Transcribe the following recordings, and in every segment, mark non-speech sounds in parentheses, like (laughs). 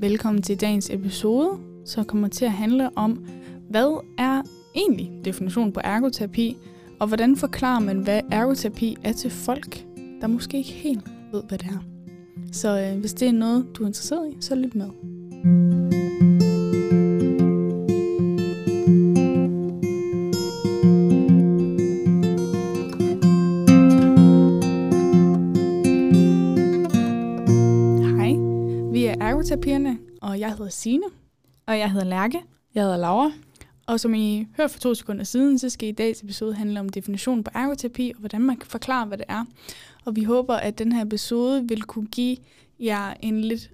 Velkommen til dagens episode, som kommer til at handle om, hvad er egentlig definitionen på ergoterapi, og hvordan forklarer man, hvad ergoterapi er til folk, der måske ikke helt ved, hvad det er. Så øh, hvis det er noget, du er interesseret i, så lyt med. Hedder Sine. Og jeg hedder Lærke. Jeg hedder Laura. Og som I hørte for to sekunder siden, så skal i dagens episode handle om definitionen på ergoterapi, og hvordan man kan forklare, hvad det er. Og vi håber, at den her episode vil kunne give jer en lidt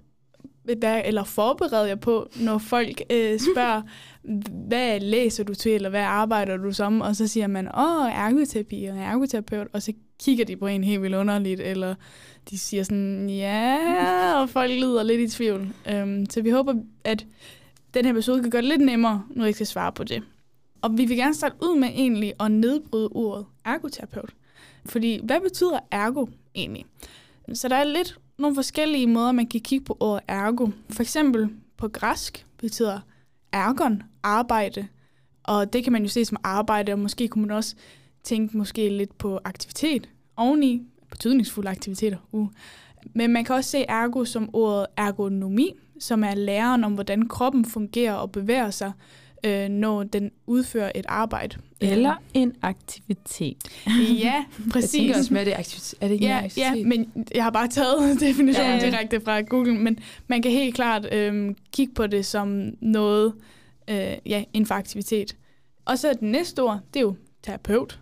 eller forberede jer på, når folk øh, (laughs) spørger, hvad læser du til, eller hvad arbejder du som? Og så siger man, åh, ergoterapi og ergoterapeut, og så kigger de på en helt vildt underligt, eller de siger sådan, ja, og folk lyder lidt i tvivl. Øhm, så vi håber, at den her episode kan gøre det lidt nemmere, når jeg skal svare på det. Og vi vil gerne starte ud med egentlig at nedbryde ordet ergoterapeut. Fordi, hvad betyder ergo egentlig? Så der er lidt nogle forskellige måder, man kan kigge på ordet ergo. For eksempel på græsk betyder ergon arbejde, og det kan man jo se som arbejde, og måske kunne man også tænke måske lidt på aktivitet oveni, betydningsfulde aktiviteter. Uh. Men man kan også se ergo som ordet ergonomi, som er læren om, hvordan kroppen fungerer og bevæger sig, øh, når den udfører et arbejde. Eller en aktivitet. Ja, præcis. (laughs) Jeg tænker også med, det er aktivitet. Er det ikke ja, aktivitet? ja, men jeg har bare taget (laughs) definitionen ja, ja. direkte fra Google, men man kan helt klart øh, kigge på det som noget øh, ja, inden for aktivitet. Og så det næste ord, det er jo terapeut.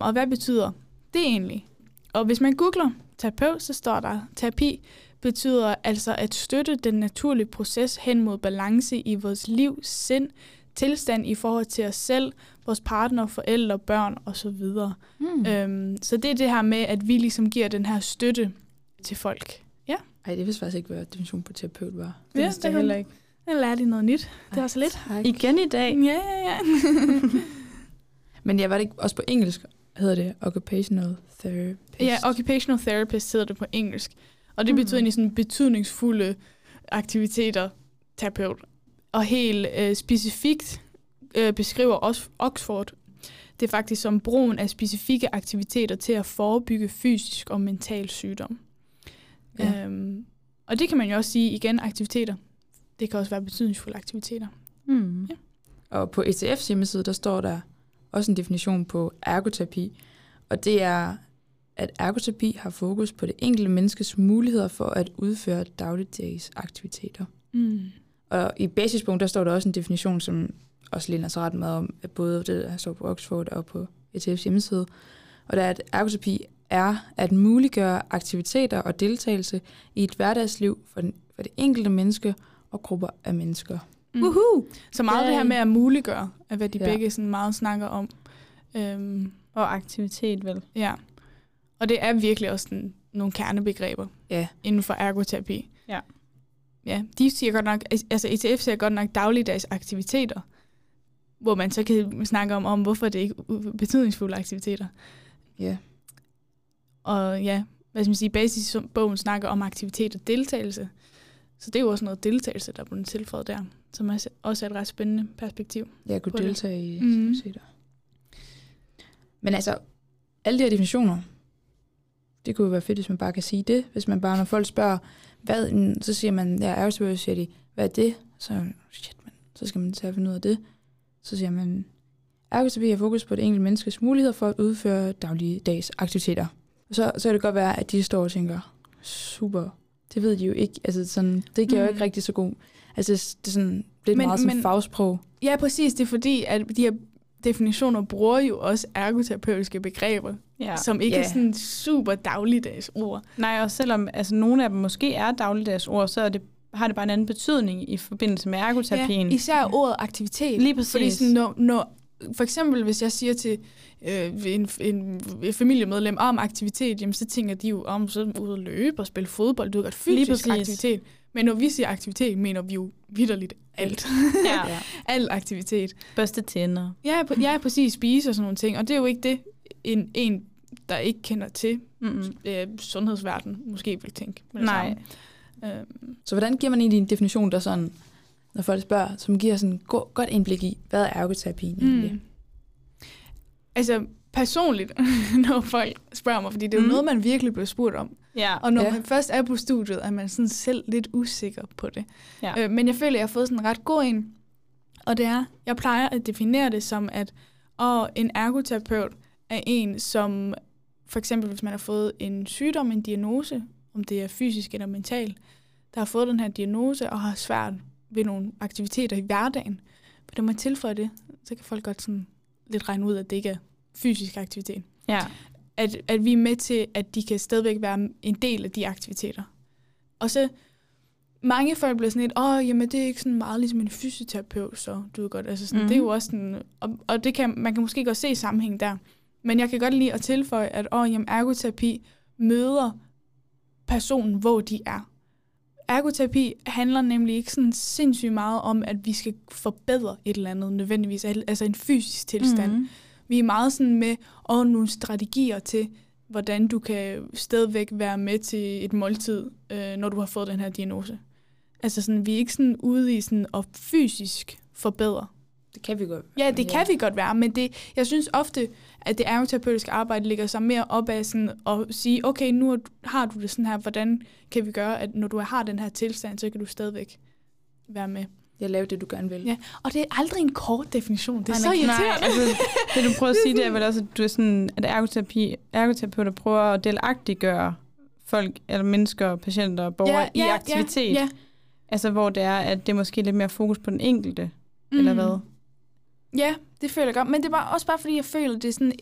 Og hvad betyder det egentlig? Og hvis man googler terapeut, så står der, terapi betyder altså at støtte den naturlige proces hen mod balance i vores liv, sind, tilstand i forhold til os selv, vores partner, forældre, børn osv. Hmm. Øhm, så det er det her med, at vi ligesom giver den her støtte til folk. Ja, Ej, det vidste faktisk ikke, hvad definitionen på terapeut var. Ja, vidste det jeg heller ikke. jeg lærte noget nyt. Det er også lidt. Tak. Igen i dag. Ja, ja, ja. (laughs) (laughs) Men jeg var det ikke også på engelsk, hedder det occupational therapist. ja, occupational therapist hedder det på engelsk. Og det Hmm. betyder egentlig sådan betydningsfulde aktiviteter, terapeut. Og helt øh, specifikt øh, beskriver også Oxford det er faktisk som brugen af specifikke aktiviteter til at forebygge fysisk og mental sygdom. Ja. Øhm, og det kan man jo også sige igen, aktiviteter. Det kan også være betydningsfulde aktiviteter. Mm. Ja. Og på ETF's hjemmeside, der står der også en definition på ergoterapi. Og det er, at ergoterapi har fokus på det enkelte menneskes muligheder for at udføre dagligdags aktiviteter. Mm. Og i basispunkt, der står der også en definition, som også ligner sig ret meget om, at både det, der står på Oxford og på ETF's hjemmeside. Og der er, at ergoterapi er at muliggøre aktiviteter og deltagelse i et hverdagsliv for, den, for det enkelte menneske og grupper af mennesker. Mm. Woohoo! Så meget Yay. det her med at muliggøre, er hvad de Ja. begge sådan meget snakker om. Øhm, Og aktivitet, vel? ja. Og det er virkelig også sådan, nogle kernebegreber Ja, inden for ergoterapi. Ja. Ja, de siger godt nok, altså ETF siger godt nok dagligdags aktiviteter, hvor man så kan snakke om, om hvorfor det ikke er betydningsfulde aktiviteter. ja. Og ja, hvad skal man sige, basisbogen snakker om aktivitet og deltagelse. Så det er jo også noget deltagelse, der er blevet tilføjet der, som er også er et ret spændende perspektiv. Jeg kunne På det. deltage i Mhm. aktiviteter. Men altså, alle de her definitioner, det kunne jo være fedt, hvis man bare kan sige det. Hvis man bare, når folk spørger, hvad, mm, så siger man, ja, så siger de, hvad er det? Så, shit, man, så skal man til at finde ud af det. Så siger man, ergoterapi har fokus på det enkelte menneskes muligheder for at udføre dagligdags aktiviteter. Så, så kan det godt være, at de står og tænker, super, det ved de jo ikke. Altså sådan, det giver mm. jo Mm. ikke rigtig så god. Altså det er sådan lidt Men- men, meget som men- fagsprog. Ja, præcis. Det er fordi, at de her definitioner bruger jo også ergoterapeutiske begreber, Ja. ja. som ikke Ja. er sådan super dagligdags ord. Nej, og selvom altså, nogle af dem måske er dagligdags ord, så er det, har det bare en anden betydning i forbindelse med ergoterapien. især ordet aktivitet. Lige præcis. Fordi sådan, når, når, for eksempel, hvis jeg siger til øh, en, en, en familiemedlem om aktivitet, jamen, så tænker de jo om så ud at løbe og spille fodbold. Du har godt Lige fysisk aktivitet. Men når vi siger aktivitet, mener vi jo vidderligt alt. ja. (laughs) Al aktivitet. Børste tænder. Ja, ja, præcis. Spise og sådan nogle ting. Og det er jo ikke det, en, en der ikke kender til Mm-hmm. øh, sundhedsverden måske vil tænke. Med det Nej. Øhm, Så hvordan giver man egentlig en definition, der sådan, når folk spørger, som giver sådan go- godt indblik i, hvad er ergoterapien egentlig? mm. Altså personligt, (laughs) når folk spørger mig, fordi det er jo Mm. noget, man virkelig bliver spurgt om. Ja. Og når Ja. man først er på studiet, er man sådan selv lidt usikker på det. Ja. Øh, men jeg føler, at jeg har fået sådan en ret god en. Og det er, jeg plejer at definere det som, at åh, en ergoterapeut er en, som for eksempel, hvis man har fået en sygdom, en diagnose, om det er fysisk eller mental, der har fået den her diagnose og har svært ved nogle aktiviteter i hverdagen. For når man tilføjer det, så kan folk godt sådan lidt regne ud, at det ikke er fysisk aktivitet ja. at, at vi er med til, at de kan stadigvæk være en del af de aktiviteter. Og så mange folk bliver sådan lidt, åh, jamen det er ikke sådan meget ligesom en fysioterapeut, så du ved godt, altså sådan, Mhm. mm. det er jo også sådan, og, og det kan, man kan måske godt se sammenhæng der. Men jeg kan godt lide at tilføje, at åh, jamen, ergoterapi møder personen, hvor de er. Ergoterapi handler nemlig ikke sådan sindssygt meget om, at vi skal forbedre et eller andet nødvendigvis, al- altså en fysisk tilstand. Mm. Vi er meget sådan med og nogle strategier til, hvordan du kan stadigvæk være med til et måltid, øh, når du har fået den her diagnose. Altså sådan, vi er ikke sådan ude i sådan at fysisk forbedre. Det kan vi godt. Ja, det kan vi godt være, men det, jeg synes ofte, at det ergoterapeutiske arbejde ligger sig mere op af sådan at sige, okay, nu har du det sådan her, hvordan kan vi gøre, at når du har den her tilstand, så kan du stadigvæk være med. Jeg laver det, du gerne vil. Ja, og det er aldrig en kort definition. Det er Nej, så irriterende. Nej, altså, det du prøver at sige, det er vel også, at du er sådan, at ergoterapi, ergoterapeuter prøver at delagtiggøre folk, eller mennesker, patienter og borgere i aktivitet. Ja, Altså, hvor det er, at det er måske lidt mere fokus på den enkelte, mm. eller hvad? Ja, det føler jeg godt. Men det var også bare fordi, jeg føler, det er sådan,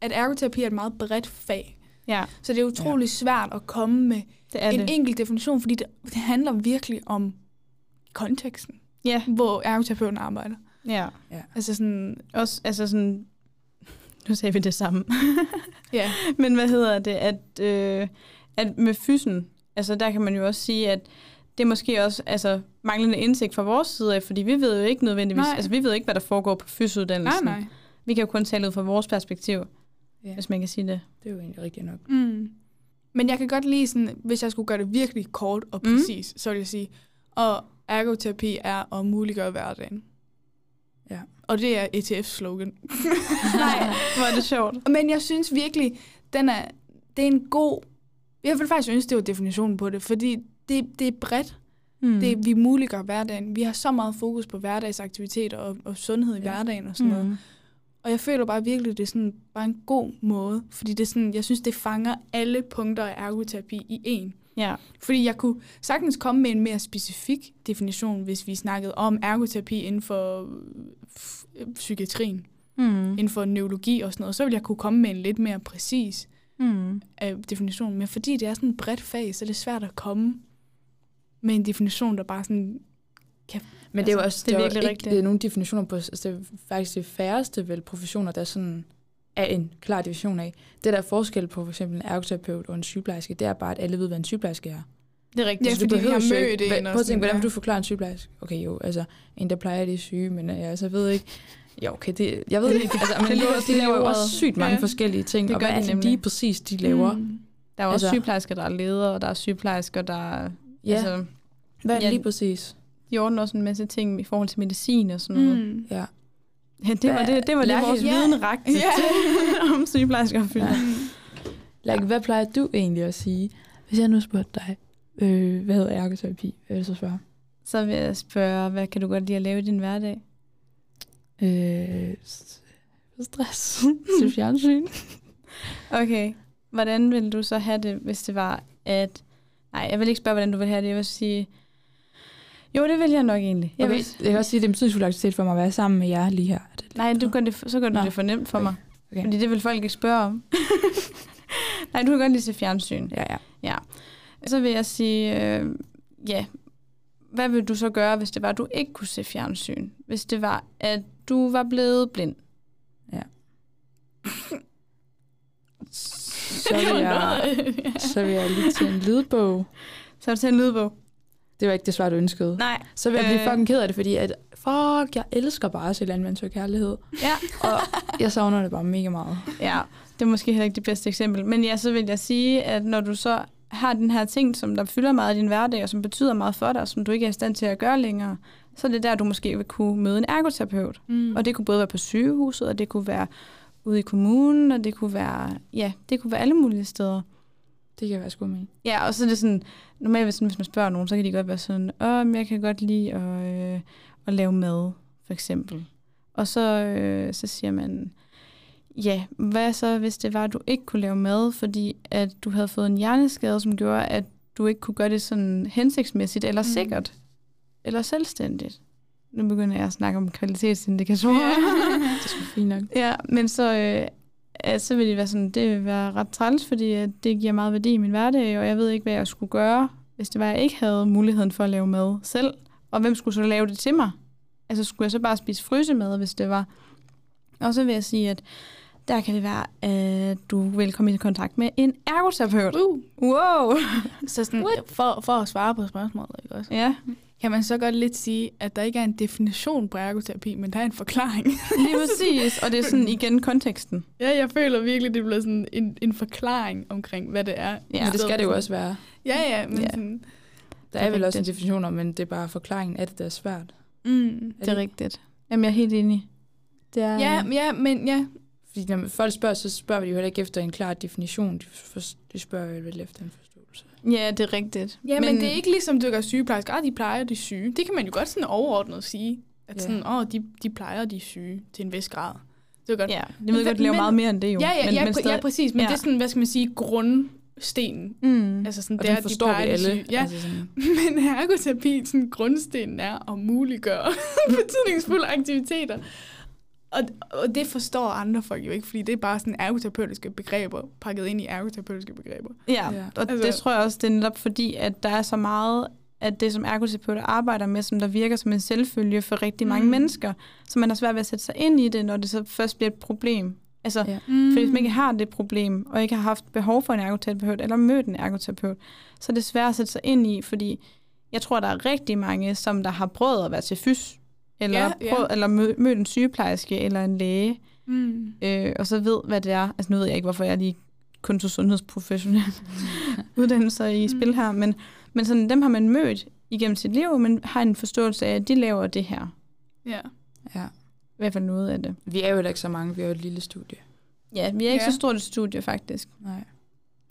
at ergoterapi er et meget bredt fag. Ja, Så det er utrolig ja. svært at komme med det er en det. enkelt definition, fordi det, det handler virkelig om konteksten, Ja, hvor ergoterapeuten arbejder. ja. Altså sådan, Også, altså sådan, nu sagde vi det samme. (laughs) ja. Men hvad hedder det, at, øh, at med fysen, altså der kan man jo også sige, at det er måske også altså, manglende indsigt fra vores side af, fordi vi ved jo ikke nødvendigvis, Nej. altså vi ved ikke, hvad der foregår på Nej, fysuddannelsen. nej. Vi kan jo kun tale ud fra vores perspektiv, Ja. hvis man kan sige det. Det er jo egentlig rigtigt nok. Mm. Men jeg kan godt lide sådan, hvis jeg skulle gøre det virkelig kort og Mm. præcis, mm. så vil jeg sige, og ergoterapi er at muliggøre hverdagen. Ja. Og det er ETF's slogan. (laughs) Nej, hvor er det sjovt. Men jeg synes virkelig, den er, det er en god... Jeg vil faktisk ønske, det var definitionen på det, fordi det, det er bredt. Mm. Det, vi muliggør hverdagen. Vi har så meget fokus på hverdagsaktiviteter og, og sundhed i Ja. hverdagen og sådan mm. noget. mm. Og jeg føler bare virkelig, det er sådan bare en god måde, fordi det er sådan, jeg synes, det fanger alle punkter af ergoterapi i en. Ja. Fordi jeg kunne sagtens komme med en mere specifik definition, hvis vi snakkede om ergoterapi inden for øh, psykiatrien, Mm. inden for neurologi og sådan noget, så ville jeg kunne komme med en lidt mere præcis Mm. øh, definition. Men fordi det er sådan et bredt fag, så er det svært at komme med en definition, der bare sådan kan... Men det er jo Altså, også det er virkelig ikke rigtigt. nogle definitioner på, altså det er faktisk de færreste vel professioner, der sådan er en klar definition af. Det der er forskel på for eksempel en ergoterapeut og en sygeplejerske, det er bare, at alle ved, hvad en sygeplejerske er. Det er rigtigt. Ja, Altså, du fordi vi har mødt ikke- en Prøv at sådan, tænke, hvordan vil du forklare en sygeplejerske? Okay, jo, altså, en, der plejer de syge, men øh, altså, jeg ved ikke. Jo, okay, det, jeg ved det ikke. Altså, men Det de, laver jo også sygt mange Ja. forskellige ting, Det og hvad de er det nemlig. lige præcis, de laver? Mm. Der er også Altså- sygeplejersker, der er ledere, og der er sygeplejersker, der er... Ja, Altså, hvad er det ja. lige præcis? de ordner også en masse ting i forhold til medicin og sådan noget. Mm. Ja. Ja, det var det, det, var det Lærke- vores Ja. viden rakte Ja. til (laughs) om sygeplejersker og fylder. Ja. Like, hvad plejer du egentlig at sige? Hvis jeg nu spurgte dig, øh, hvad hedder ergoterapi? Hvad vil du så svare? Så vil jeg spørge, hvad kan du godt lide at lave i din hverdag? Øh, stress. (laughs) Se fjernsyn. Okay, hvordan vil du så have det, hvis det var, at... Nej, jeg vil ikke spørge, hvordan du vil have det. Jeg vil sige... Jo, det vil jeg nok egentlig. Jeg Okay, vil, jeg kan også sige, at det er en betydningsfuld aktivitet for mig at være sammen med jer lige her. Er det lidt nej, du gør det, så gør du Nå. det for nemt for Okay. mig. Okay. Fordi det vil folk ikke spørge om. (laughs) nej, du kan godt lide at se fjernsyn. Ja, ja. Ja. Så vil jeg sige, øh, ja, hvad vil du så gøre, hvis det var, at du ikke kunne se fjernsyn? Hvis det var, at du var blevet blind? Så vil, jeg, så vil jeg lige til en lydbog. Så er det til en lydbog? Det var ikke det svar, du ønskede. Nej. Så vil jeg blive Øh. fucking ked af det, fordi at, fuck, jeg elsker bare at se landmand søge kærlighed. Ja. Og jeg savner det bare mega meget. Ja, det er måske heller ikke det bedste eksempel. Men ja, så vil jeg sige, at når du så har den her ting, som der fylder meget i din hverdag, og som betyder meget for dig, og som du ikke er i stand til at gøre længere, så er det der, du måske vil kunne møde en ergoterapeut. Mm. Og det kunne både være på sygehuset, og det kunne være ude i kommunen, og det kunne være, ja, det kunne være alle mulige steder. Det kan være sgu med. Ja, og så er det sådan, normalt hvis, hvis man spørger nogen, så kan de godt være sådan, åh, jeg kan godt lide at, øh, at lave mad, for eksempel. Og så, øh, så siger man, ja, hvad så, hvis det var, at du ikke kunne lave mad, fordi at du havde fået en hjerneskade, som gjorde, at du ikke kunne gøre det sådan hensigtsmæssigt, eller Mm. sikkert, eller selvstændigt. Nu begynder jeg at snakke om kvalitetsindikatorer. (laughs) Det er sgu fint nok. Ja, men så, øh, at så vil det være sådan, det vil være ret træls, fordi at det giver meget værdi i min hverdag, og jeg ved ikke, hvad jeg skulle gøre, hvis det var, jeg ikke havde muligheden for at lave mad selv. Og hvem skulle så lave det til mig? Altså, skulle jeg så bare spise frysemad, hvis det var? Og så vil jeg sige, at der kan det være, at du vil komme i kontakt med en ergoterapeut. Uh. Wow! (laughs) Så sådan, for, for at svare på spørgsmålet, ikke også? Ja, kan man så godt lidt sige, at der ikke er en definition på ergoterapi, men der er en forklaring. (laughs) lige præcis. Og det er sådan igen konteksten. ja, jeg føler virkelig, det bliver sådan en, en forklaring omkring, hvad det er. Ja, men det skal det jo også være. Ja, ja, men Ja. sådan... Der Det er er vel også en definition om, men det er bare forklaringen af det, der er svært. Mm. Det er rigtigt. Jamen, jeg er helt enig. Det er, Ja, ja, men ja. Fordi når folk spørger, så spørger vi jo heller ikke efter en klar definition. De, for, de spørger jo vel efter en forståelse. Ja, det er rigtigt. Ja, men, men det er ikke ligesom dykker sygeplejersker. Ah, de plejer, de er syge. Det kan man jo godt sådan overordnet sige. At Ja. sådan, åh, de, de plejer, de er syge til en vis grad. Det er godt. Ja, det ved godt, lave men- meget mere end det jo. ja, ja, men, ja, men pr- ja, præcis. Men ja. det er sådan, hvad skal man sige, grundstenen. Mm. Altså sådan, Og det er, de forstår vi plejer, de er alle. syge. Ja, Altså sådan, (laughs) men ergoterapi, sådan grundstenen er at muliggøre (laughs) betydningsfulde aktiviteter. Og, og det forstår andre folk jo ikke, fordi det er bare sådan ergoterapeutiske begreber, pakket ind i ergoterapeutiske begreber. Ja, Ja. og Altså- det tror jeg også, det er netop fordi, at der er så meget at det, som ergoterapeuter arbejder med, som der virker som en selvfølge for rigtig mange Mm. mennesker, så man har svært ved at sætte sig ind i det, når det så først bliver et problem. Altså, Ja. Mm. Fordi hvis man ikke har det problem, og ikke har haft behov for en ergoterapeut, eller mødt en ergoterapeut, så er det svært at sætte sig ind i, fordi jeg tror, der er rigtig mange, som der har prøvet at være til fys, eller, Ja, ja, ja. eller mø- mødt en sygeplejerske eller en læge, Mm. øh, og så ved, hvad det er. Altså nu ved jeg ikke, hvorfor jeg lige kun tog sundhedsprofessionel (laughs) uddannelser i Mm. spil her, men, men sådan, dem har man mødt igennem sit liv, men har en forståelse af, at de laver det her. Ja. ja. I hvert fald noget af det. Vi er jo ikke så mange, vi er jo et lille studie. Ja, vi er ikke Ja. så stort et studie, faktisk. Nej.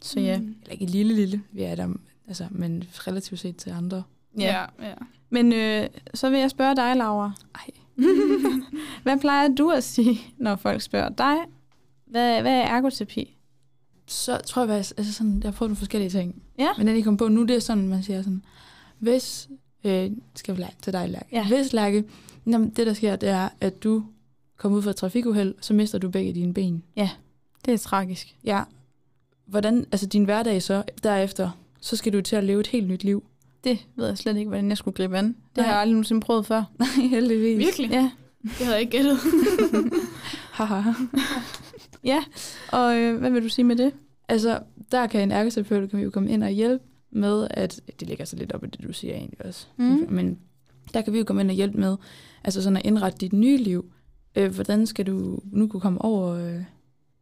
Så ja. Mm. Eller ikke et lille lille, vi er der, altså, men relativt set til andre. Ja, ja. Men øh, så vil jeg spørge dig, Laura. Ej. (laughs) hvad plejer du at sige, når folk spørger dig? Hvad, hvad er ergoterapi? Så tror jeg, at altså sådan, jeg har prøvet nogle forskellige ting. Ja. Men den, I kom på nu, det er sådan, man siger sådan, hvis, øh, skal vi lærke til dig, Lærke. Ja. Hvis, Lærke, jamen, det der sker, det er, at du kommer ud fra et trafikuheld, så mister du begge dine ben. Det er tragisk. Ja. Hvordan, altså din hverdag så, derefter, så skal du til at leve et helt nyt liv. Det ved jeg slet ikke, hvordan jeg skulle gribe an. Det Nej. har jeg aldrig nogensinde prøvet før. (laughs) Nej, heldigvis. Virkelig? Ja, Det havde jeg ikke gættet. (laughs) Haha. ja. Og øh, hvad vil du sige med det? Altså, der kan en ergoterapeut kan vi jo komme ind og hjælpe med, at det ligger så lidt op i det, du siger egentlig også. Mm. Men der kan vi jo komme ind og hjælpe med, altså sådan at indrette dit nye liv. Øh, hvordan skal du nu kunne komme over øh,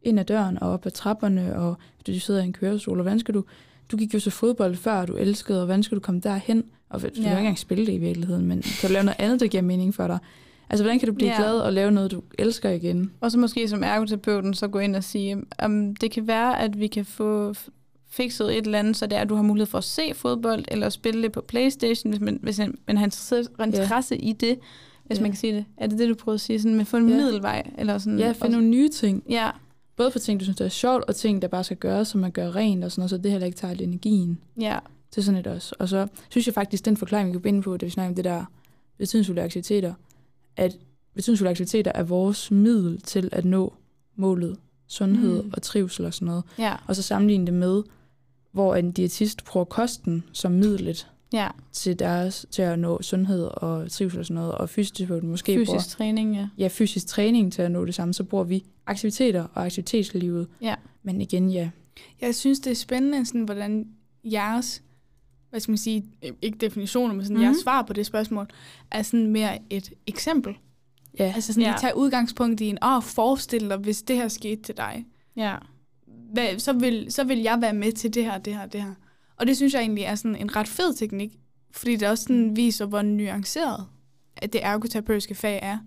ind ad døren og op ad trapperne, og hvis du sidder i en kørestol, og hvordan skal du, du gik jo til fodbold før, du elskede, og hvordan skal du komme derhen? Og du ja. kan Ja. ikke engang spille det i virkeligheden, men kan du lave noget andet, der giver mening for dig? Altså, hvordan kan du blive Ja. ja. glad og lave noget, du elsker igen? Og så måske som ergoterapeuten så gå ind og sige, um, det kan være, at vi kan få fikset et eller andet, så det er, at du har mulighed for at se fodbold, eller spille det på Playstation, hvis man, hvis man, har interesse, interesse i det, hvis Ja. man kan sige det. Er det det, du prøver at sige? Sådan med få en Ja. middelvej? Eller sådan, Ja, og- finde nogle nye ting. Ja, Både for ting, du synes, der er sjovt, og ting, der bare skal gøres, som man gør rent og sådan noget, så det heller ikke tager al energien. ja, til sådan et også. Og så synes jeg faktisk, den forklaring, vi kan binde på, da vi snakker om det der betydningsfulde aktiviteter, at betydningsfulde aktiviteter er vores middel til at nå målet sundhed mm. og trivsel og sådan noget. ja, Og så sammenligne det med, hvor en diætist bruger kosten som midlet ja. til, deres, til at nå sundhed og trivsel og sådan noget, og fysioterapeuten måske Fysisk bruger træning, ja. ja, fysisk træning til at nå det samme, så bruger vi aktiviteter og aktivitetslivet. Ja. Men igen, ja, Jeg synes, det er spændende, sådan, hvordan jeres, hvad skal man sige, ikke definitioner, men sådan Mhm. mm-hmm. jeres svar på det spørgsmål, er sådan mere et eksempel. ja, Altså sådan, Ja. ja. I tager udgangspunkt i en, åh, forestil dig, hvis det her skete til dig. Ja, Hvad, så, vil, så vil jeg være med til det her, det her, det her. Og det synes jeg egentlig er sådan en ret fed teknik, fordi det også sådan viser, hvor nuanceret at det ergoterapeutiske fag er.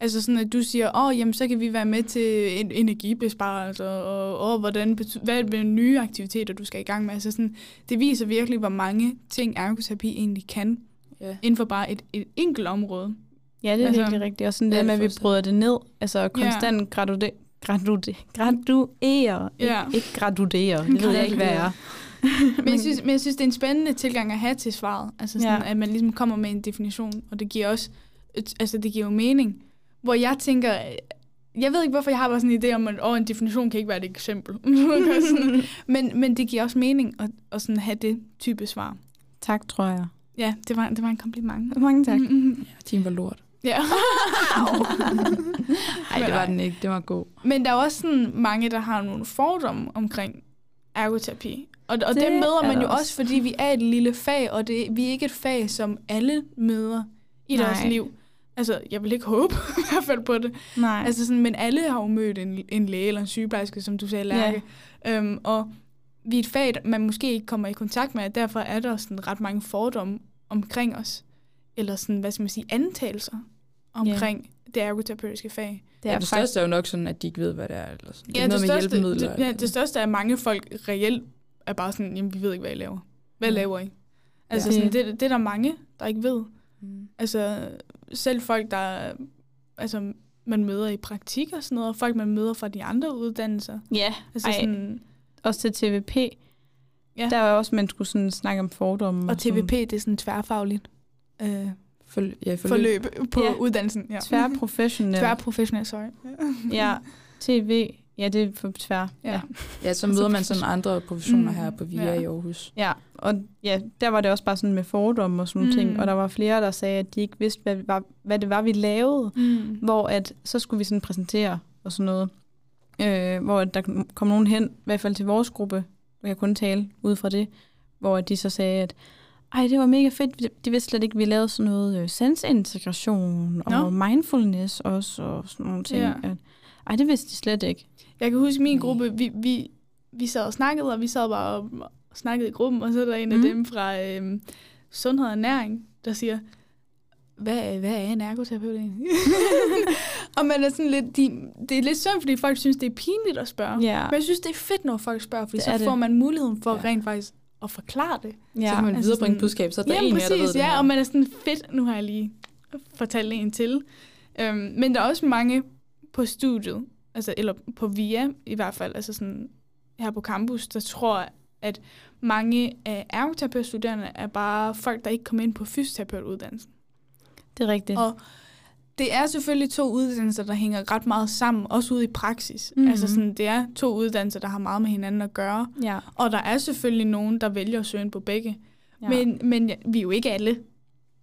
Altså sådan, at du siger, åh, oh, jamen, så kan vi være med til en energibesparelse, og åh, hvordan, hvad er det nye aktiviteter, du skal i gang med. Altså sådan, det viser virkelig, hvor mange ting ergoterapi egentlig kan, Ja. inden for bare et, et enkelt område. Ja, det er Altså, virkelig rigtigt. Og sådan ja, det med, at vi bryder det ned. Altså konstant gradude, gradude, graduere. Ja. Ikke, ikke gradudere. Det ved jeg ikke, hvad jeg er. Men jeg, synes, men jeg synes, det er en spændende tilgang at have til svaret. Altså sådan, Ja. at man ligesom kommer med en definition, og det giver også, altså det giver jo mening. Hvor jeg tænker, jeg ved ikke, hvorfor jeg har bare sådan en idé om, at oh, en definition kan ikke være et eksempel. (laughs) men, men det giver også mening at, at sådan have det type svar. Tak, tror jeg. Ja, det var, det var en kompliment. Mange tak. Mm-hmm. (laughs) Ja, team var lort. Ja. (laughs) Nej, det var den ikke. Det var god. Men der er også sådan mange, der har nogle fordomme omkring ergoterapi. Og, og det Det dem møder er man jo også. også, fordi vi er et lille fag, og det, vi er ikke et fag, som alle møder i Nej. deres liv. Altså, jeg vil ikke håbe (laughs) i hvert fald på det. Nej. Altså sådan, men alle har jo mødt en, en læge eller en sygeplejerske, som du sagde, Lærke. Ja. Øhm, og vi er et fag, man måske ikke kommer i kontakt med, og derfor er der sådan ret mange fordomme omkring os. Eller sådan, hvad skal man sige, antagelser omkring yeah. det ergoterapeutiske fag. det Ja, er det faktisk... største er jo nok sådan, at de ikke ved, hvad det er. Eller sådan. Ja, det er det noget med største, hjælpemidler. det, ja, det største er, at mange folk reelt er bare sådan, jamen, vi ved ikke, hvad I laver. Hvad Ja. laver I? Altså, Ja. sådan, det, det er der mange, der ikke ved. Mm. Altså, selv folk, der altså, man møder i praktik og sådan noget, og folk, man møder fra de andre uddannelser. Ja, Altså Ej. sådan, også til TVP. Ja. Der er også, man skulle sådan snakke om fordomme. og TVP, det er sådan tværfagligt øh, Forl- ja, forløb. forløb på ja. uddannelsen. Ja. Tværprofessionel. (laughs) Tværprofessionel, sorry. Ja, TV. Ja, det er for tvær. Ja. Ja. Ja, så møder man sådan andre professioner Mm, her på VIA ja. i Aarhus. Ja, og ja, der var det også bare sådan med fordomme og sådan nogle Mm. ting. Og der var flere, der sagde, at de ikke vidste, hvad, hvad, hvad det var, vi lavede. Mm. Hvor at, så skulle vi sådan præsentere og sådan noget. Øh, hvor at der kom nogen hen, i hvert fald til vores gruppe, og jeg kunne tale ud fra det, hvor de så sagde, at ej, det var mega fedt. De vidste slet ikke, at vi lavede sådan noget øh, sensintegration og Nå. mindfulness også, og sådan nogle ting. Ja. At, ej, det vidste de slet ikke. Jeg kan huske min gruppe, vi, vi, vi sad og snakkede, og vi sad bare og snakkede i gruppen, og så er der en af Mm. dem fra øhm, Sundhed og Næring, der siger, hvad, hvad er en ergoterapeut egentlig? (laughs) og man er sådan lidt, de, det er lidt synd, fordi folk synes, det er pinligt at spørge. Ja. Men jeg synes, det er fedt, når folk spørger, fordi Det så er det. får man muligheden for Ja. ja. rent faktisk at forklare det. Ja, så kan man altså viderebringe sådan- budskab, så er der Jamen en mere, der ved præcis, det ja, her. og man er sådan, fedt, nu har jeg lige fortalt en til. Øhm, men der er også mange på studiet, altså, eller på VIA i hvert fald, altså sådan her på campus, der tror, at mange af ergoterapeutstuderende er bare folk, der ikke kommer ind på fysioterapeutuddannelsen. Det er rigtigt. Og det er selvfølgelig to uddannelser, der hænger ret meget sammen, også ude i praksis. Mhm. Mm-hmm. Altså sådan, det er to uddannelser, der har meget med hinanden at gøre. ja. Og der er selvfølgelig nogen, der vælger at søge ind på begge. ja. Men, men vi er jo ikke alle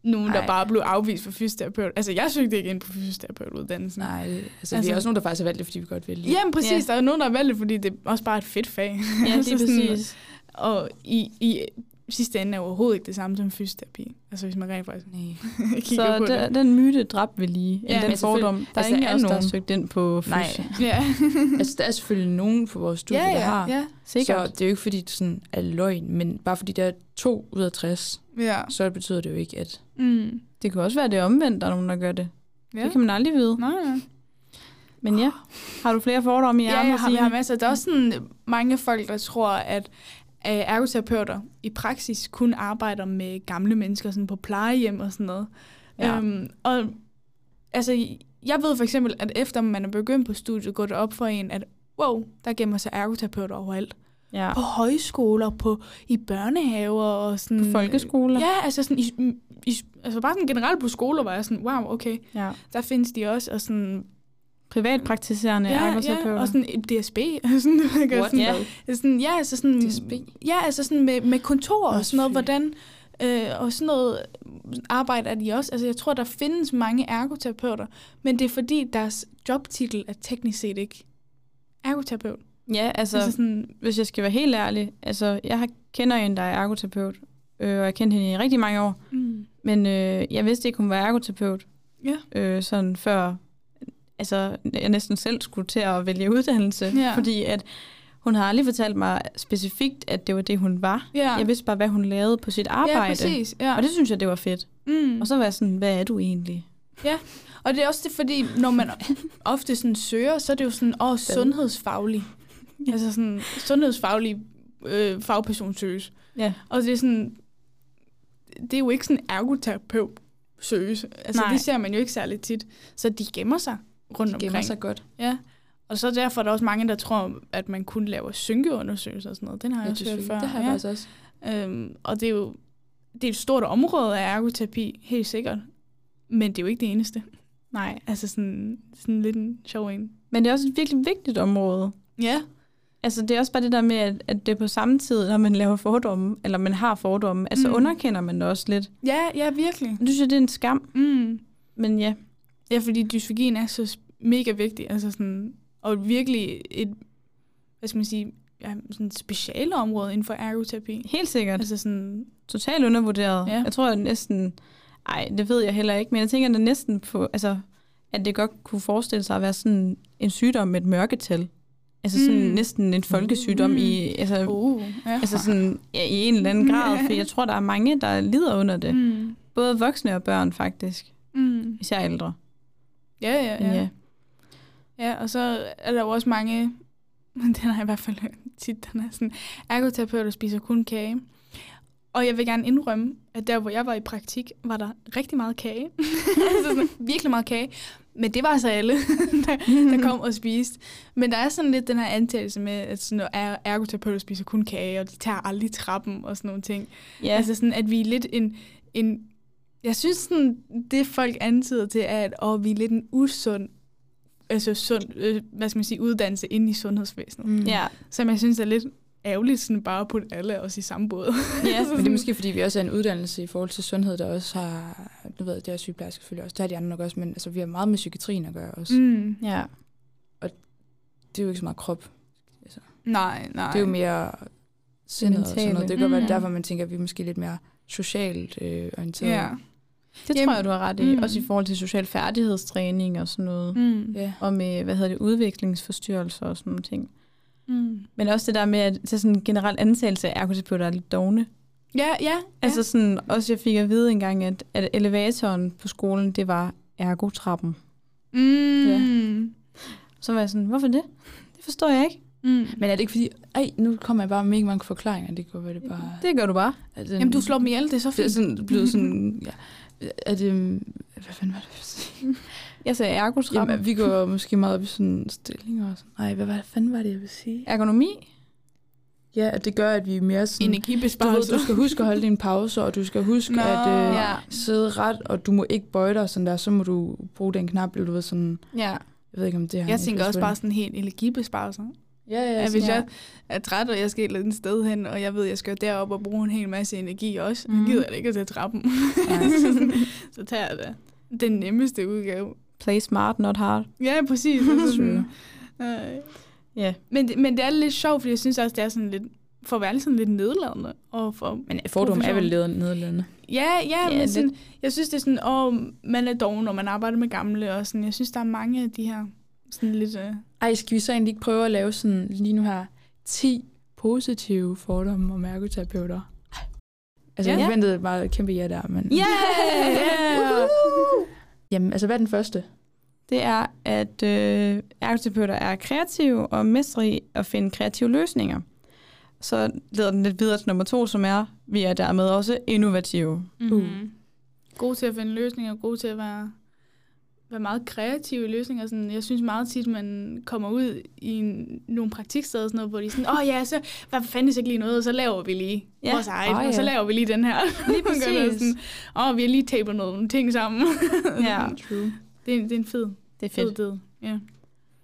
nogen, der Nej. bare blev afvist for fysioterapeut. Altså, jeg søgte ikke ind på fysioterapeutuddannelsen. Nej, altså, altså, vi Altså- er også nogen, der faktisk har valgt det, fordi vi godt vil. Jamen præcis, Ja. ja. der er nogen, der har valgt det, fordi det er også bare et fedt fag. ja, Altså (laughs) det er sådan- præcis. Og i, i sidste ende er overhovedet ikke det samme som fysioterapi. Altså hvis man rent faktisk Nej. (laughs) kigger Så på den, den myte dræbte vi lige. Ja, Ja, den men fordom. Der er altså, ingen der af er os, der har søgt ind på Nej. fys. det. (laughs) Ja, Altså, der er selvfølgelig nogen på vores studie, ja, der har. ja, ja. Sikkert. Så det er jo ikke, fordi det sådan er løgn, men bare fordi der er to ud af 60, ja. så betyder det jo ikke, at... Mm. Det kan også være, det er omvendt, der er nogen, der gør det. ja. Det kan man aldrig vide. Nej, nej. Men ja, har du flere fordomme i Ja, ærmet, jeg har, jeg har masser. Der er også sådan mange folk, der tror, at øh, ergoterapeuter i praksis kun arbejder med gamle mennesker sådan på plejehjem og sådan noget. Ja. Øhm, og altså, jeg ved for eksempel, at efter man er begyndt på studiet, går det op for en, at wow, der gemmer sig ergoterapeuter overalt. Ja. På højskoler, på, i børnehaver og sådan... På folkeskoler. Ja, altså, sådan, i, i, altså bare sådan generelt på skoler var jeg sådan, wow, okay, ja. der findes de også, og sådan... Privatpraktiserende Ja, ergoterapeuter. ja, og sådan DSB. (laughs) sådan? What? sådan, Ja. sådan, ja, altså sådan, DSB? ja, altså sådan med, med kontor og Også sådan noget, hvordan, øh, og sådan noget arbejde er de også. Altså jeg tror, der findes mange ergoterapeuter, men det er fordi, deres jobtitel er teknisk set ikke ergoterapeut. Ja, altså, Altså sådan, hvis jeg skal være helt ærlig, altså, jeg har, kender en, der er ergoterapeut, øh, og jeg har kendt hende i rigtig mange år, mm, men øh, jeg vidste ikke, hun var ergoterapeut, ja. øh, sådan før, altså, jeg næsten selv skulle til at vælge uddannelse, Ja. fordi at Hun har aldrig fortalt mig specifikt, at det var det, hun var. Ja. Jeg vidste bare, hvad hun lavede på sit arbejde. Ja, præcis. Ja. Og det synes jeg, det var fedt. mm. Og så var jeg sådan, hvad er du egentlig? Og det er også det, fordi når man (laughs) ofte sådan søger, så er det jo sådan, åh, sundhedsfaglig. Altså sådan, sundhedsfaglig øh, fagperson søges. Ja. Og det er sådan, det er jo ikke sådan ergoterapeut søges. Altså Nej. det ser man jo ikke særlig tit. Så de gemmer sig rundt Gemmer omkring. sig godt. Ja. Og så derfor er der også mange, der tror, at man kun laver synkeundersøgelser og sådan noget. Den har jeg Ja, også hørt før. det har jeg ja. faktisk også. Øhm, og det er jo det er et stort område af ergoterapi, helt sikkert. Men det er jo ikke det eneste. Nej, altså sådan, sådan lidt en sjov en. Men det er også et virkelig vigtigt område. Ja. Altså, det er også bare det der med, at, at det er på samme tid, når man laver fordomme, eller man har fordomme, altså Mm. underkender man det også lidt. Ja, ja, virkelig. Jeg synes, det er en skam. Mm. Men ja, Ja, fordi dysfagien er så mega vigtig. Altså sådan, og virkelig et, hvad skal man sige, ja, sådan et speciale område inden for ergoterapi. helt sikkert. Altså sådan, Totalt undervurderet. Ja. Jeg tror at næsten... Ej, det ved jeg heller ikke, men jeg tænker, at næsten på... Altså, at det godt kunne forestille sig at være sådan en sygdom med et mørketal. Altså sådan Mm. næsten en folkesygdom Mm. i, altså, uh, ja. altså sådan, ja, i en eller anden grad, for jeg tror, der er mange, der lider under det. mm. Både voksne og børn, faktisk. Mm. Især ældre. Ja, ja, Men ja. ja. Ja, og så er der jo også mange, (laughs) den har jeg i hvert fald tit, den er sådan, ergoterapeuter spiser kun kage. Og jeg vil gerne indrømme, at der, hvor jeg var i praktik, var der rigtig meget kage. (laughs) altså sådan, virkelig meget kage. Men det var altså alle, (laughs) der, der kom og spiste. Men der er sådan lidt den her antagelse med, at sådan, er- ergoterapeuter spiser kun kage, og de tager aldrig trappen og sådan nogle ting. Ja. Altså sådan, at vi er lidt en... en jeg synes, sådan, det folk antyder til, er, at åh, vi er lidt en usund altså sund, øh, hvad skal man sige, uddannelse inde i sundhedsvæsenet. Mm. ja. Som jeg synes er lidt ærgerligt, sådan bare at putte alle os i samme båd. (laughs) ja. (laughs) Men det er måske, fordi vi også er en uddannelse i forhold til sundhed, der også har, nu ved jeg, det er sygeplejerske selvfølgelig også, det har de andre nok også, men altså, vi har meget med psykiatrien at gøre også. Mm. Mm. ja. Det er jo ikke så meget krop. Nej, nej. Det er jo mere sindet og sådan noget. Det kan godt være Mm. derfor, man tænker, at vi er måske lidt mere socialt øh, orienteret. Ja. Det Jamen, tror jeg, du har ret i. mm. Også i forhold til social færdighedstræning og sådan noget. Mm. Og med, hvad hedder det, udviklingsforstyrrelser og sådan nogle ting. Mm. Men også det der med, at er sådan en generel antagelse af ergoterapeuter er lidt dogne. Ja, ja. Altså sådan, også jeg fik at vide engang, at, at elevatoren på skolen, det var ergotrappen. ja. Mm. Ja. Så var jeg sådan, hvorfor det? Det forstår jeg ikke. Mm. Men er det ikke fordi, ej, nu kommer jeg bare med mega mange forklaringer, det være det bare... Det gør du bare. Det, Jamen, du slår dem ihjel, det er så Det er fint. sådan, blevet sådan, ja, er det, hvad fanden var det, (laughs) jeg sagde ergotrappen. Jamen, vi går måske meget op i sådan stillinger og sådan. Nej, hvad, hvad fanden var det, jeg ville sige? Ergonomi? Ja, at det gør, at vi er mere sådan... Du, ved, Energibesparelse. du skal huske at holde din pause, og du skal huske Nå. at øh, Ja. sidde ret, og du må ikke bøje dig sådan der, så må du bruge den knap, eller du ved sådan, Ja. jeg ved ikke om det har Jeg tænker også bare sådan helt energibesparelser. Ja, ja, Ja, ja hvis ja. jeg er træt, og jeg skal et eller andet sted hen, og jeg ved, at jeg skal derop og bruge en hel masse energi også, mm. Mhm. gider jeg da ikke at tage trappen. Nej. så, (laughs) så tager jeg da den nemmeste udgave. Play smart, not hard. Ja, præcis. True. øh. Ja. men, det- men det er lidt sjovt, fordi jeg synes også, det er sådan lidt, for at være sådan lidt nedladende. Og for, Men fordom er vel nedladende. ja, ja, Ja, men lidt. sådan, jeg synes, det er sådan, åh, man er doven, når man arbejder med gamle, og sådan, jeg synes, der er mange af de her sådan lidt... Øh, Ej, skal vi så egentlig ikke prøve at lave sådan lige nu her 10 positive fordomme om ergoterapeuter? Altså, Ja. jeg ventede bare et kæmpe ja der, men... Yeah! (laughs) Jamen, altså, hvad er den første? Det er, at øh, ergoterapeuter er kreative og mestre i at finde kreative løsninger. Så leder den lidt videre til nummer to, som er, vi er dermed også innovative. Mm-hmm. God til at finde løsninger, god til at være, være meget kreativ i løsninger. Sådan, jeg synes meget tit, man kommer ud i en, nogle praktiksteder, sådan noget, hvor de er sådan, åh oh, ja, så hvad fanden hvis ikke lige noget, og så laver vi lige Ja. ja. vores eget, Åh, og så ja. laver vi lige den her. Lige (laughs) præcis. sådan, Åh, oh, vi har lige tapet nogle ting sammen. (laughs) Ja, True. det, er, det er en fed, det er fed fedt. død. Ja.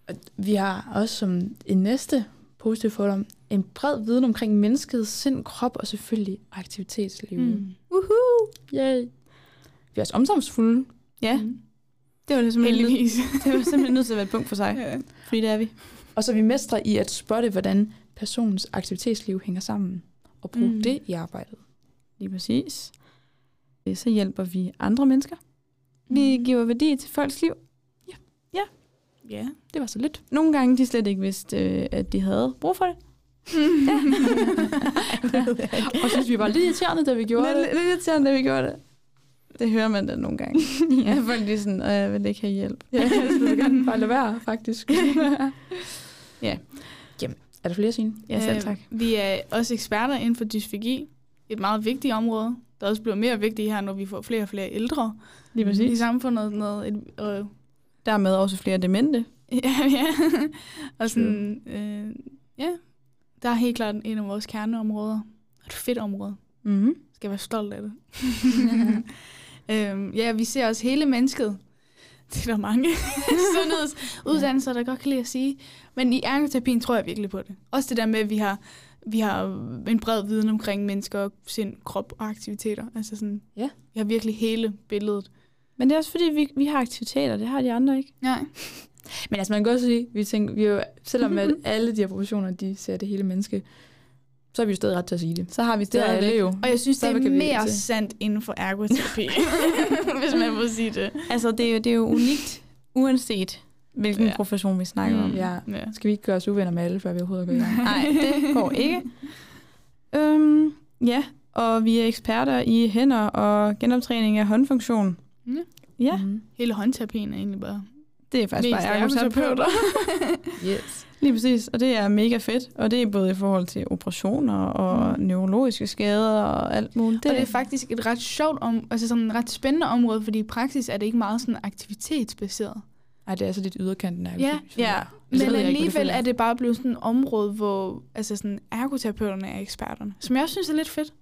Og vi har også som en næste positiv fordom en bred viden omkring menneskets sind, krop og selvfølgelig aktivitetsliv. Mm. Woohoo! Yay! Vi er også omsorgsfulde. Ja, Mm. Det var det simpelthen, Heldigvis. (laughs) det var simpelthen nødt til at være et punkt for sig. ja. Fordi det er vi. Og så vi mestre i at spotte, hvordan personens aktivitetsliv hænger sammen. Og bruge mm. Mm. det i arbejdet. Lige præcis. Øh, Så hjælper vi andre mennesker. Vi giver værdi til folks liv. Ja. Det var så lidt. Nogle gange de slet ikke vidste, øh, at de havde brug for det. (laughs) (laughs) Og synes vi var lidt irriterende, da vi gjorde Lidt, det. lidt irriterende, da vi gjorde det. Det hører man da nogle gange. (laughs) ja. Folk er sådan, og jeg vil ikke have hjælp. Ja, jeg vil gerne bare lade være, faktisk. (laughs) Ja. Jamen, er der flere sine? Ja, selv tak. Øh, vi er også eksperter inden for dysfagi. Et meget vigtigt område, der også bliver mere vigtigt her, når vi får flere og flere ældre Lige i præcis. samfundet. Noget, et, og, Dermed også flere demente. (laughs) ja, ja. og sådan, øh, ja, der er helt klart en af vores kerneområder. Et fedt område. Mm-hmm. skal være stolt af det. Øhm, ja, vi ser også hele mennesket. (laughs) Det er der mange (laughs) sundhedsuddannelser, der godt kan lide at sige. Men i ergoterapien tror jeg virkelig på det. Også det der med, at vi har, vi har en bred viden omkring mennesker, sind, krop og aktiviteter. Altså sådan, Ja. Vi har virkelig hele billedet. Men det er også fordi, vi, vi har aktiviteter, det har de andre ikke. Nej. (laughs) Men altså, man kan godt sige, vi tænker, vi jo, selvom at alle de her professioner, de ser det hele menneske, så er vi jo stadig ret til at sige det. Så har vi Det er alle stadigvæk. jo. Og jeg synes, det Så er kan vi mere sandt inden for ergoterapi, (laughs) hvis man må sige det. Altså, det er, jo, det er jo unikt, uanset hvilken Ja. profession vi snakker om. Mm, Ja. ja. Skal vi ikke gøre os uvenner med alle, før vi overhovedet går i gang? (laughs) Nej, det går ikke. (laughs) Øhm, ja, og vi er eksperter i hænder og genoptræning af håndfunktion. Ja. Ja, Mhm. Hele håndterapien er egentlig bare det er faktisk mest bare ergoterapeuter. Yes. Lige præcis, og det er mega fedt. Og det er både i forhold til operationer og Mm. neurologiske skader og alt muligt. Det, og det er faktisk et ret sjovt, om, altså sådan et ret spændende område, fordi i praksis er det ikke meget sådan aktivitetsbaseret. Ej, det er så lidt yderkanten af Ja, ja. Men ikke, det alligevel er det bare blevet sådan et område, hvor altså sådan, ergoterapeuterne er eksperterne, som jeg også synes er lidt fedt.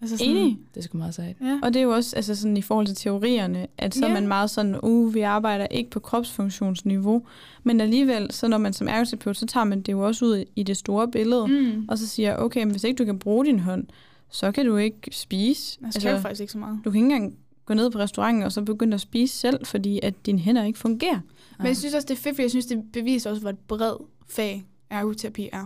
Altså sådan, Enig. Det er sgu meget sejt. Ja. Og det er jo også altså sådan, i forhold til teorierne, at så er Ja. man meget sådan, uh, vi arbejder ikke på kropsfunktionsniveau, men alligevel, så når man som ergoterapeut, så tager man det jo også ud i det store billede, mm. Og så siger, okay, men hvis ikke du kan bruge din hånd, så kan du ikke spise. Altså, kan jo faktisk ikke så meget. du kan ikke engang gå ned på restauranten og så begynde at spise selv, fordi at dine hænder ikke fungerer. Men jeg synes også, det er fedt, for jeg synes, det beviser også, hvor et bred fag ergoterapi er.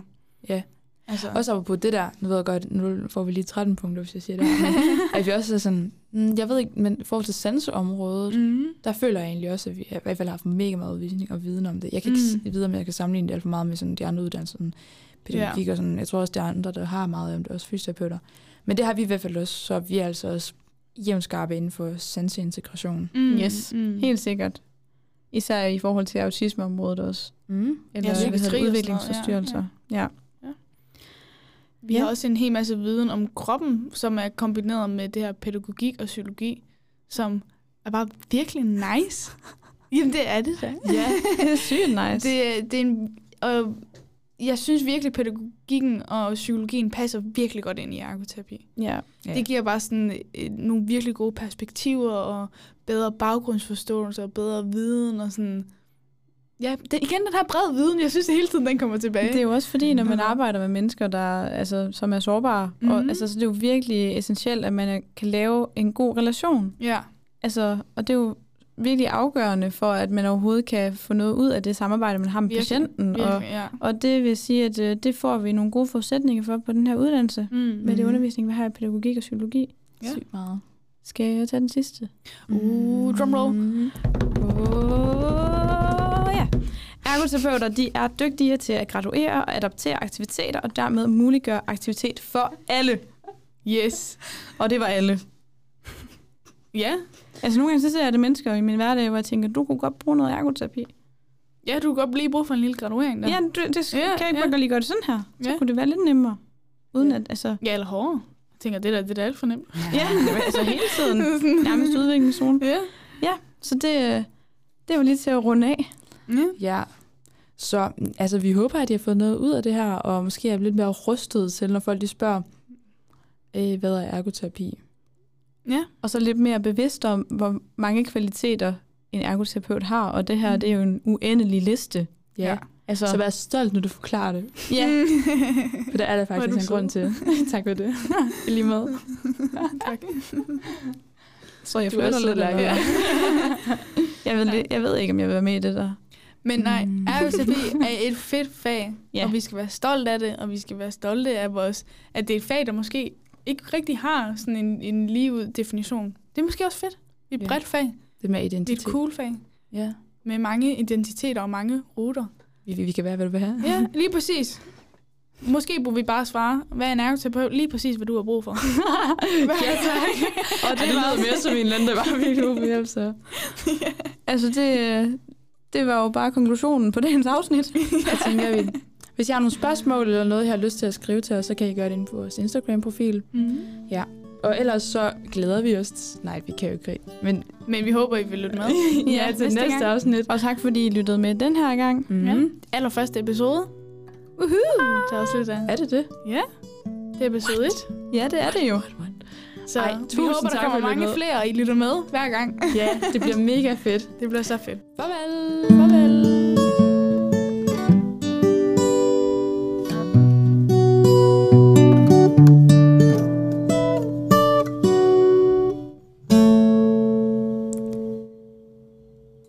Ja. Altså, Også på det der, nu ved jeg godt, nu får vi lige 13 punkter, hvis jeg siger det men (laughs) at vi også er sådan, mm, jeg ved ikke, men i forhold til sanseområdet, mm. der føler jeg egentlig også, at vi i hvert fald har haft mega meget udvisning og viden om det. Jeg kan ikke Mm. vide, om jeg kan sammenligne det alt for meget med sådan de andre uddannelser, sådan pædagogik og sådan. Jeg tror også, der er andre, der har meget om det, også fysioterapeuter. Men det har vi i hvert fald også, så vi er altså også jævnt skarpe inden for sanseintegration. Mm. Yes. Mm. Helt sikkert. Især i forhold til autismeområdet også. Mm. Eller Ja, ja, noget, ja, udviklingsforstyrrelser. Ja, Vi Ja. har også en hel masse viden om kroppen, som er kombineret med det her pædagogik og psykologi, som er bare virkelig nice. (laughs) Jamen, det er det da. ja. (laughs) det er sygt nice. Det, det er en, og jeg synes virkelig, pædagogikken og psykologien passer virkelig godt ind i ergoterapi. ja. Ja. Ja. Det giver bare sådan øh, nogle virkelig gode perspektiver og bedre baggrundsforståelse og bedre viden og sådan... Ja, det, igen den her brede viden, jeg synes hele tiden, den kommer tilbage. Det er jo også fordi, når man Mhm. arbejder med mennesker, der, altså, som er sårbare, mm-hmm. og Mhm. altså, så det er jo virkelig essentielt, at man kan lave en god relation. Ja, Altså, og det er jo virkelig afgørende for, at man overhovedet kan få noget ud af det samarbejde, man har med Virkelig, patienten. Og, virkelig, ja. og det vil sige, at øh, det får vi nogle gode forudsætninger for på den her uddannelse, Mm. med det Mhm. undervisning, vi har i pædagogik og psykologi. Ja. Sygt meget. Skal jeg tage den sidste? Uh, drumroll. Mm. Oh. Ergoterapeuter de er dygtige til at graduere og adaptere aktiviteter, og dermed muliggøre aktivitet for alle. Yes. Og det var alle. Ja. Altså nogle gange så ser jeg det mennesker i min hverdag, hvor jeg tænker, du kunne godt bruge noget ergoterapi. Ja, du kan godt lige bruge for en lille graduering der. Ja, du, det Ja, ja, kan jeg ikke ja. bare lige gøre det sådan her? Så Ja. ja. kunne det være lidt nemmere. Uden at, altså... ja eller hårdere. Jeg tænker, det der, det der er alt for nemt. Ja, altså hele tiden. (laughs) Nærmest udviklingszone. Ja. Så det, øh, det var lige til at runde af. Ja. Ja, så altså, vi håber, at de har fået noget ud af det her, og måske er lidt mere rustet til, når folk de spørger, øh, hvad er ergoterapi? Ja. Og så lidt mere bevidst om, hvor mange kvaliteter en ergoterapeut har. Og det her, det er jo en uendelig liste. Ja. Altså, Så vær stolt, når du forklarer det, ja, (laughs) for det er der er faktisk en grund til. (laughs) tak for det. I (laughs) lige måde. tak. så jeg er føler lidt Lærke. jeg, ved, jeg ved ikke, om jeg vil være med i det der. Men nej, Mm. ergoterapi er et fedt fag, Ja. og vi skal være stolte af det, og vi skal være stolte af vores, at det er et fag, der måske ikke rigtig har sådan en, en ligeud definition. Det er måske også fedt. Det er et Ja. bredt fag. Det med Det er identitet. et cool fag Ja. med mange identiteter og mange ruter. Vi, vi, vi kan være, hvad du vil have. Ja, (laughs) lige præcis. måske burde vi bare svare, hvad er en ergoterapeut? Lige præcis, hvad du har brug for. (laughs) ja, tak. Og det, det lyder mere som en eller anden, der var virkelig god hjælp, så. (laughs) Altså, det, det var jo bare konklusionen på dagens afsnit. (laughs) Jeg tænker, vi, hvis jeg har nogle spørgsmål eller noget, jeg har lyst til at skrive til os, så kan I gøre det inde på vores Instagram-profil. Mm. Og ellers så glæder vi os... Nej, vi kan jo ikke. Men Men vi håber, I vil lytte med. (laughs) ja, til næste, gang. afsnit. Og tak, fordi I lyttede med den her gang. Mm. Ja. Allerførste episode. Uhu! Det er også lidt af. Er det det? Ja, det er episode 1. Ja, det er det jo. Så Ej, vi håber, der kommer mange med. flere, og I lytter med hver gang. Ja, det bliver mega fedt. (laughs) Det bliver så fedt. Farvel!